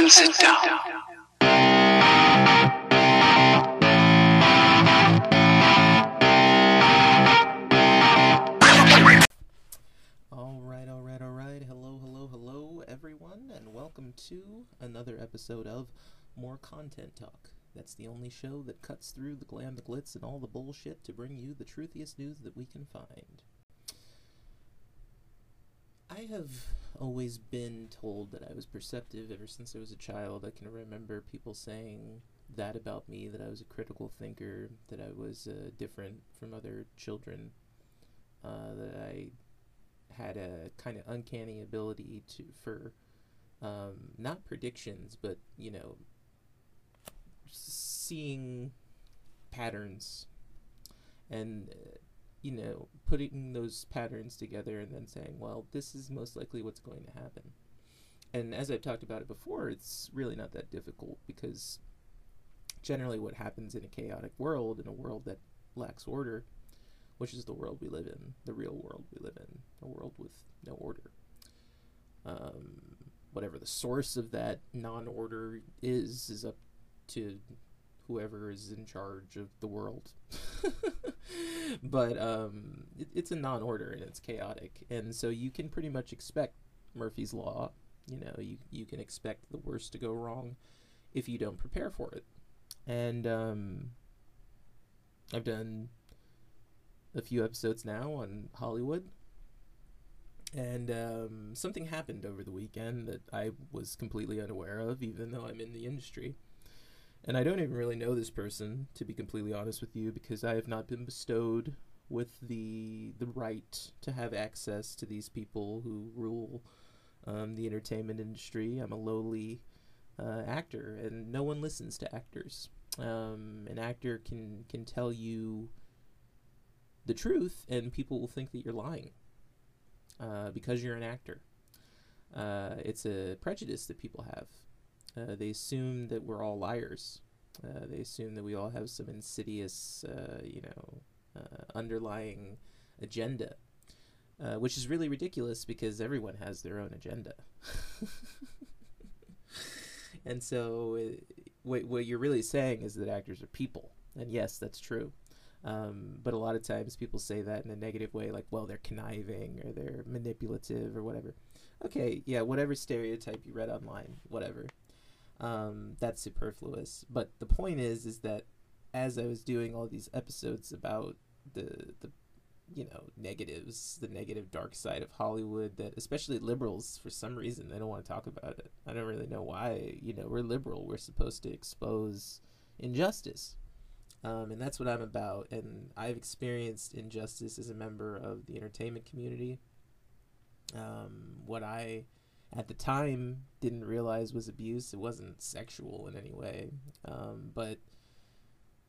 and sit down. All right, all right, all right. Hello, hello, hello, everyone, and welcome to another episode of More Content Talk. That's the only show that cuts through the glam, the glitz, and all the bullshit to bring you the truthiest news that we can find. I have always been told that I was perceptive ever since I was a child. I can remember people saying that about me, that I was a critical thinker, that I was uh, different from other children, uh, that I had a kind of uncanny ability to for um, not predictions, but you know, seeing patterns and uh, you know putting those patterns together and then saying, well, this is most likely what's going to happen. And as I've talked about it before, it's really not that difficult because generally what happens in a chaotic world, in a world that lacks order, which is the world we live in, the real world we live in, a world with no order. Um, whatever the source of that non-order is, is up to whoever is in charge of the world. but um, it, it's a non-order and it's chaotic, and so you can pretty much expect Murphy's law. You know, you you can expect the worst to go wrong if you don't prepare for it. And um, I've done a few episodes now on Hollywood. And um, something happened over the weekend that I was completely unaware of, even though I'm in the industry. And I don't even really know this person, to be completely honest with you, because I have not been bestowed with the the right to have access to these people who rule um, the entertainment industry. I'm a lowly uh, actor, and no one listens to actors. Um, an actor can can tell you the truth, and people will think that you're lying uh, because you're an actor. Uh, it's a prejudice that people have. Uh, they assume that we're all liars. Uh, they assume that we all have some insidious, uh, you know, uh, underlying agenda, which is really ridiculous because everyone has their own agenda. and so, what, what you're really saying is that actors are people. And yes, that's true. Um, but a lot of times people say that in a negative way, like, well, they're conniving or they're manipulative or whatever. Okay, yeah, whatever stereotype you read online, whatever. Um, that's superfluous. But the point is, is that as I was doing all these episodes about the the you know negatives, the negative dark side of Hollywood, that especially liberals for some reason they don't want to talk about it. I don't really know why. You know, we're liberal. We're supposed to expose injustice. Um, and that's what I'm about. And I've experienced injustice as a member of the entertainment community. Um, what I, at the time, didn't realize was abuse. It wasn't sexual in any way, um, but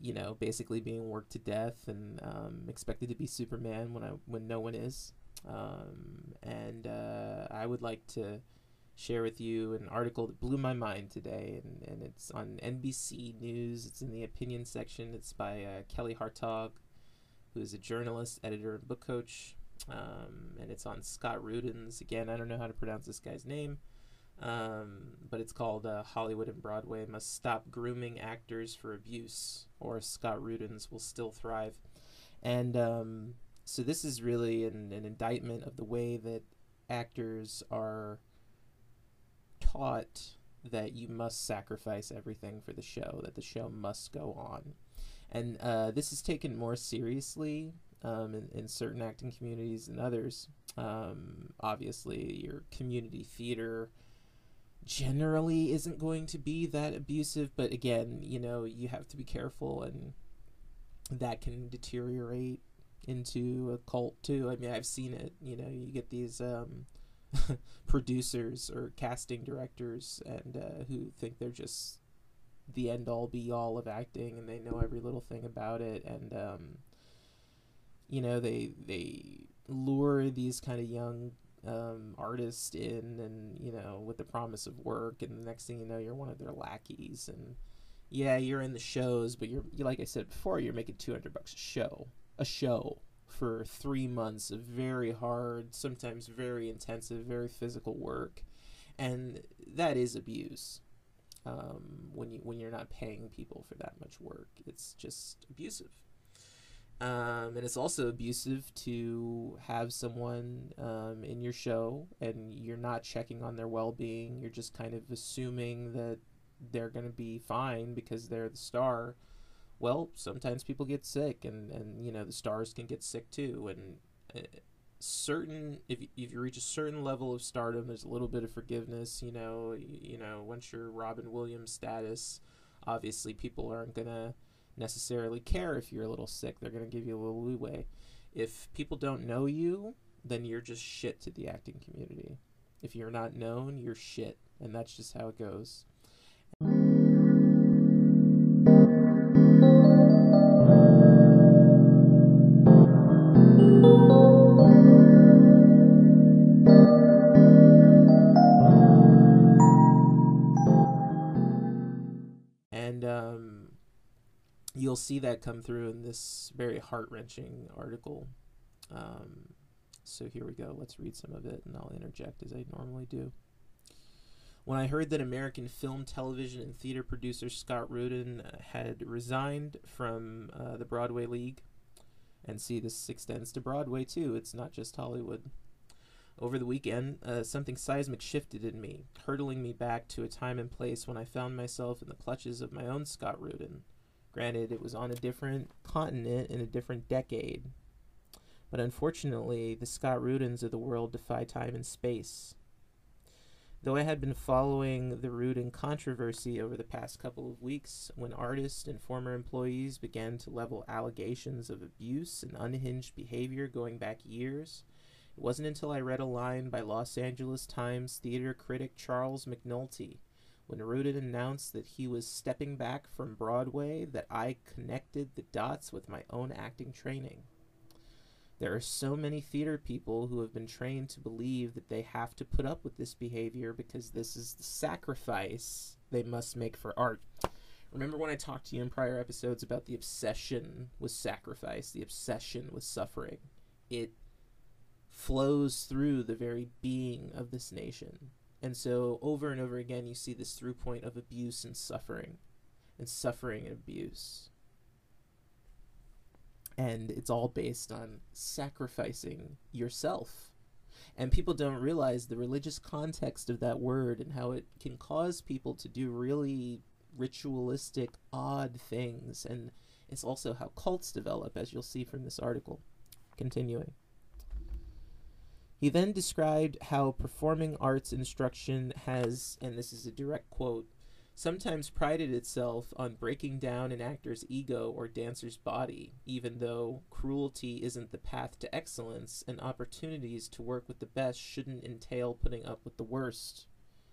you know, basically being worked to death and um, expected to be Superman when I when no one is. Um, and uh, I would like to share with you an article that blew my mind today, and, and it's on NBC News. It's in the opinion section. It's by uh, Kelly Hartog, who is a journalist, editor, and book coach. Um, and it's on Scott Rudin's. Again, I don't know how to pronounce this guy's name, um, but it's called uh, Hollywood and Broadway Must Stop Grooming Actors for Abuse, or Scott Rudin's Will Still Thrive. And um, so this is really an, an indictment of the way that actors are taught that you must sacrifice everything for the show, that the show must go on. And uh, this is taken more seriously um, in, in certain acting communities and others. Um, obviously, your community theater generally isn't going to be that abusive, but again, you know, you have to be careful, and that can deteriorate into a cult too. I mean, I've seen it. You know, you get these. Um, producers or casting directors and uh, who think they're just the end all be all of acting and they know every little thing about it and um, you know they they lure these kind of young um, artists in and you know with the promise of work and the next thing you know you're one of their lackeys and yeah you're in the shows but you're like I said before you're making 200 bucks a show a show for three months of very hard, sometimes very intensive, very physical work. And that is abuse. um, when you when you're not paying people for that much work. It's just abusive. Um, and it's also abusive to have someone um, in your show and you're not checking on their well being. You're just kind of assuming that they're going to be fine because they're the star. Well, sometimes people get sick, and, and you know, the stars can get sick too. And uh, certain, if, if you reach a certain level of stardom, there's a little bit of forgiveness. You know, you, you know, once you're Robin Williams status, obviously people aren't going to necessarily care if you're a little sick. They're going to give you a little leeway. If people don't know you, then you're just shit to the acting community. If you're not known, you're shit. And that's just how it goes. And um, you'll see that come through in this very heart wrenching article. Um, so here we go. Let's read some of it, and I'll interject as I normally do. When I heard that American film, television, and theater producer Scott Rudin had resigned from uh, the Broadway League, and see, this extends to Broadway too, it's not just Hollywood. Over the weekend, uh, something seismic shifted in me, hurtling me back to a time and place when I found myself in the clutches of my own Scott Rudin. Granted, it was on a different continent in a different decade. But unfortunately, the Scott Rudins of the world defy time and space. Though I had been following the Rudin controversy over the past couple of weeks, when artists and former employees began to level allegations of abuse and unhinged behavior going back years, it wasn't until I read a line by Los Angeles Times theater critic Charles McNulty when Rudin announced that he was stepping back from Broadway that I connected the dots with my own acting training. There are so many theater people who have been trained to believe that they have to put up with this behavior because this is the sacrifice they must make for art. Remember when I talked to you in prior episodes about the obsession with sacrifice, the obsession with suffering? It flows through the very being of this nation. And so over and over again, you see this through point of abuse and suffering, and suffering and abuse. And it's all based on sacrificing yourself. And people don't realize the religious context of that word and how it can cause people to do really ritualistic, odd things. And it's also how cults develop, as you'll see from this article. Continuing. He then described how performing arts instruction has, and this is a direct quote, sometimes prided itself on breaking down an actor's ego or dancer's body, even though cruelty isn't the path to excellence and opportunities to work with the best shouldn't entail putting up with the worst.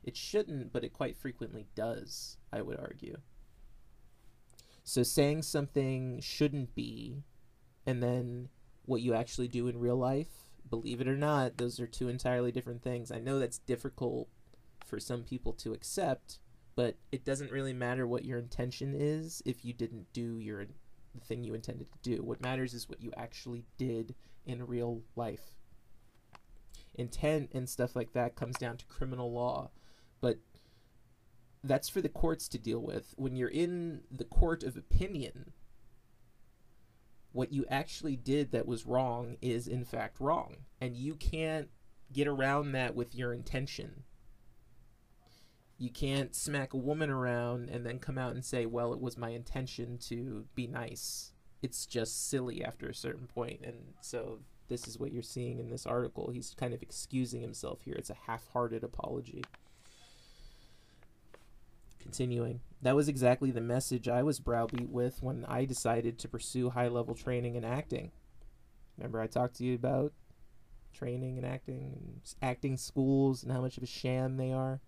It shouldn't, but it quite frequently does, I would argue. So saying something shouldn't be, and then what you actually do in real life believe it or not, those are two entirely different things. I know that's difficult for some people to accept, but it doesn't really matter what your intention is if you didn't do your the thing you intended to do. What matters is what you actually did in real life. Intent and stuff like that comes down to criminal law, but that's for the courts to deal with. When you're in the court of opinion, what you actually did that was wrong is in fact wrong. And you can't get around that with your intention. You can't smack a woman around and then come out and say well it was my intention to be nice. It's just silly after a certain point. And so this is what you're seeing in this article. He's kind of excusing himself here. It's a half-hearted apology Continuing, that was exactly the message I was browbeat with when I decided to pursue high level training in acting. Remember, I talked to you about training and acting and acting schools and how much of a sham they are.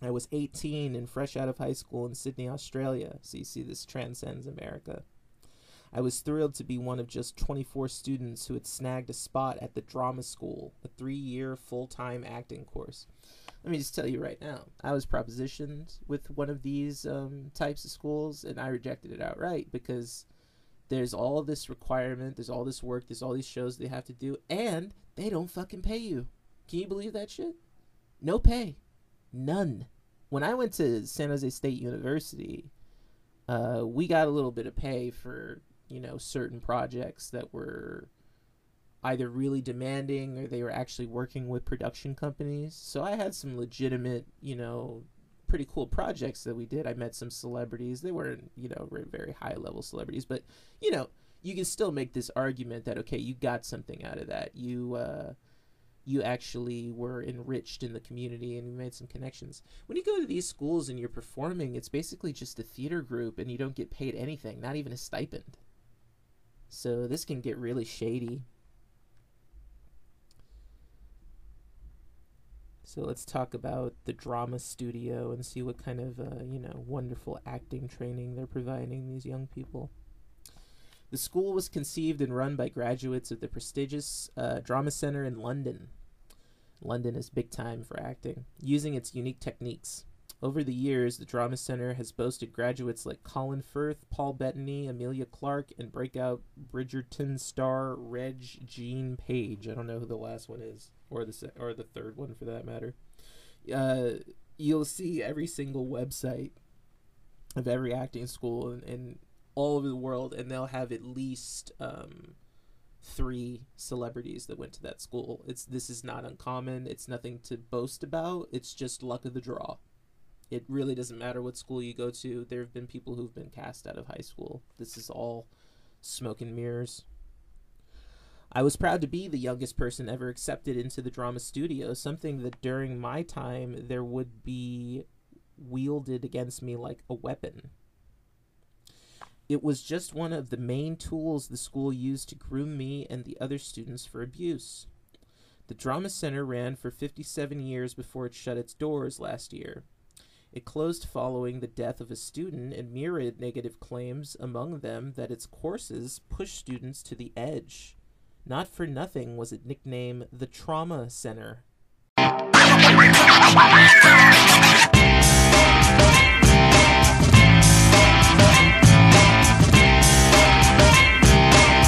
I was 18 and fresh out of high school in Sydney, Australia, so you see this transcends America. I was thrilled to be one of just 24 students who had snagged a spot at the drama school, a three year full time acting course. Let me just tell you right now, I was propositioned with one of these um, types of schools, and I rejected it outright because there's all this requirement, there's all this work, there's all these shows they have to do, and they don't fucking pay you. Can you believe that shit? No pay. None. when I went to San Jose State University, uh, we got a little bit of pay for you know certain projects that were either really demanding or they were actually working with production companies. So I had some legitimate, you know, pretty cool projects that we did. I met some celebrities. They weren't, you know, very high level celebrities, but you know, you can still make this argument that okay, you got something out of that. You uh you actually were enriched in the community and you made some connections. When you go to these schools and you're performing, it's basically just a theater group and you don't get paid anything, not even a stipend. So this can get really shady. So let's talk about the drama studio and see what kind of, uh, you know, wonderful acting training they're providing these young people. The school was conceived and run by graduates of the prestigious uh, Drama Center in London. London is big time for acting, using its unique techniques. Over the years, the Drama Center has boasted graduates like Colin Firth, Paul Bettany, Emilia Clarke, and breakout Bridgerton star Reg Jean Page. I don't know who the last one is, or the se- or the third one for that matter. Uh, you'll see every single website of every acting school in, in all over the world, and they'll have at least um, three celebrities that went to that school. It's this is not uncommon. It's nothing to boast about. It's just luck of the draw it really doesn't matter what school you go to. There have been people who've been cast out of high school. This is all smoke and mirrors. I was proud to be the youngest person ever accepted into the drama studio, something that during my time there would be wielded against me like a weapon. It was just one of the main tools the school used to groom me and the other students for abuse. The Drama Center ran for 57 years before it shut its doors last year. It closed following the death of a student and myriad negative claims, among them that its courses push students to the edge. Not for nothing was it nicknamed the Trauma Center.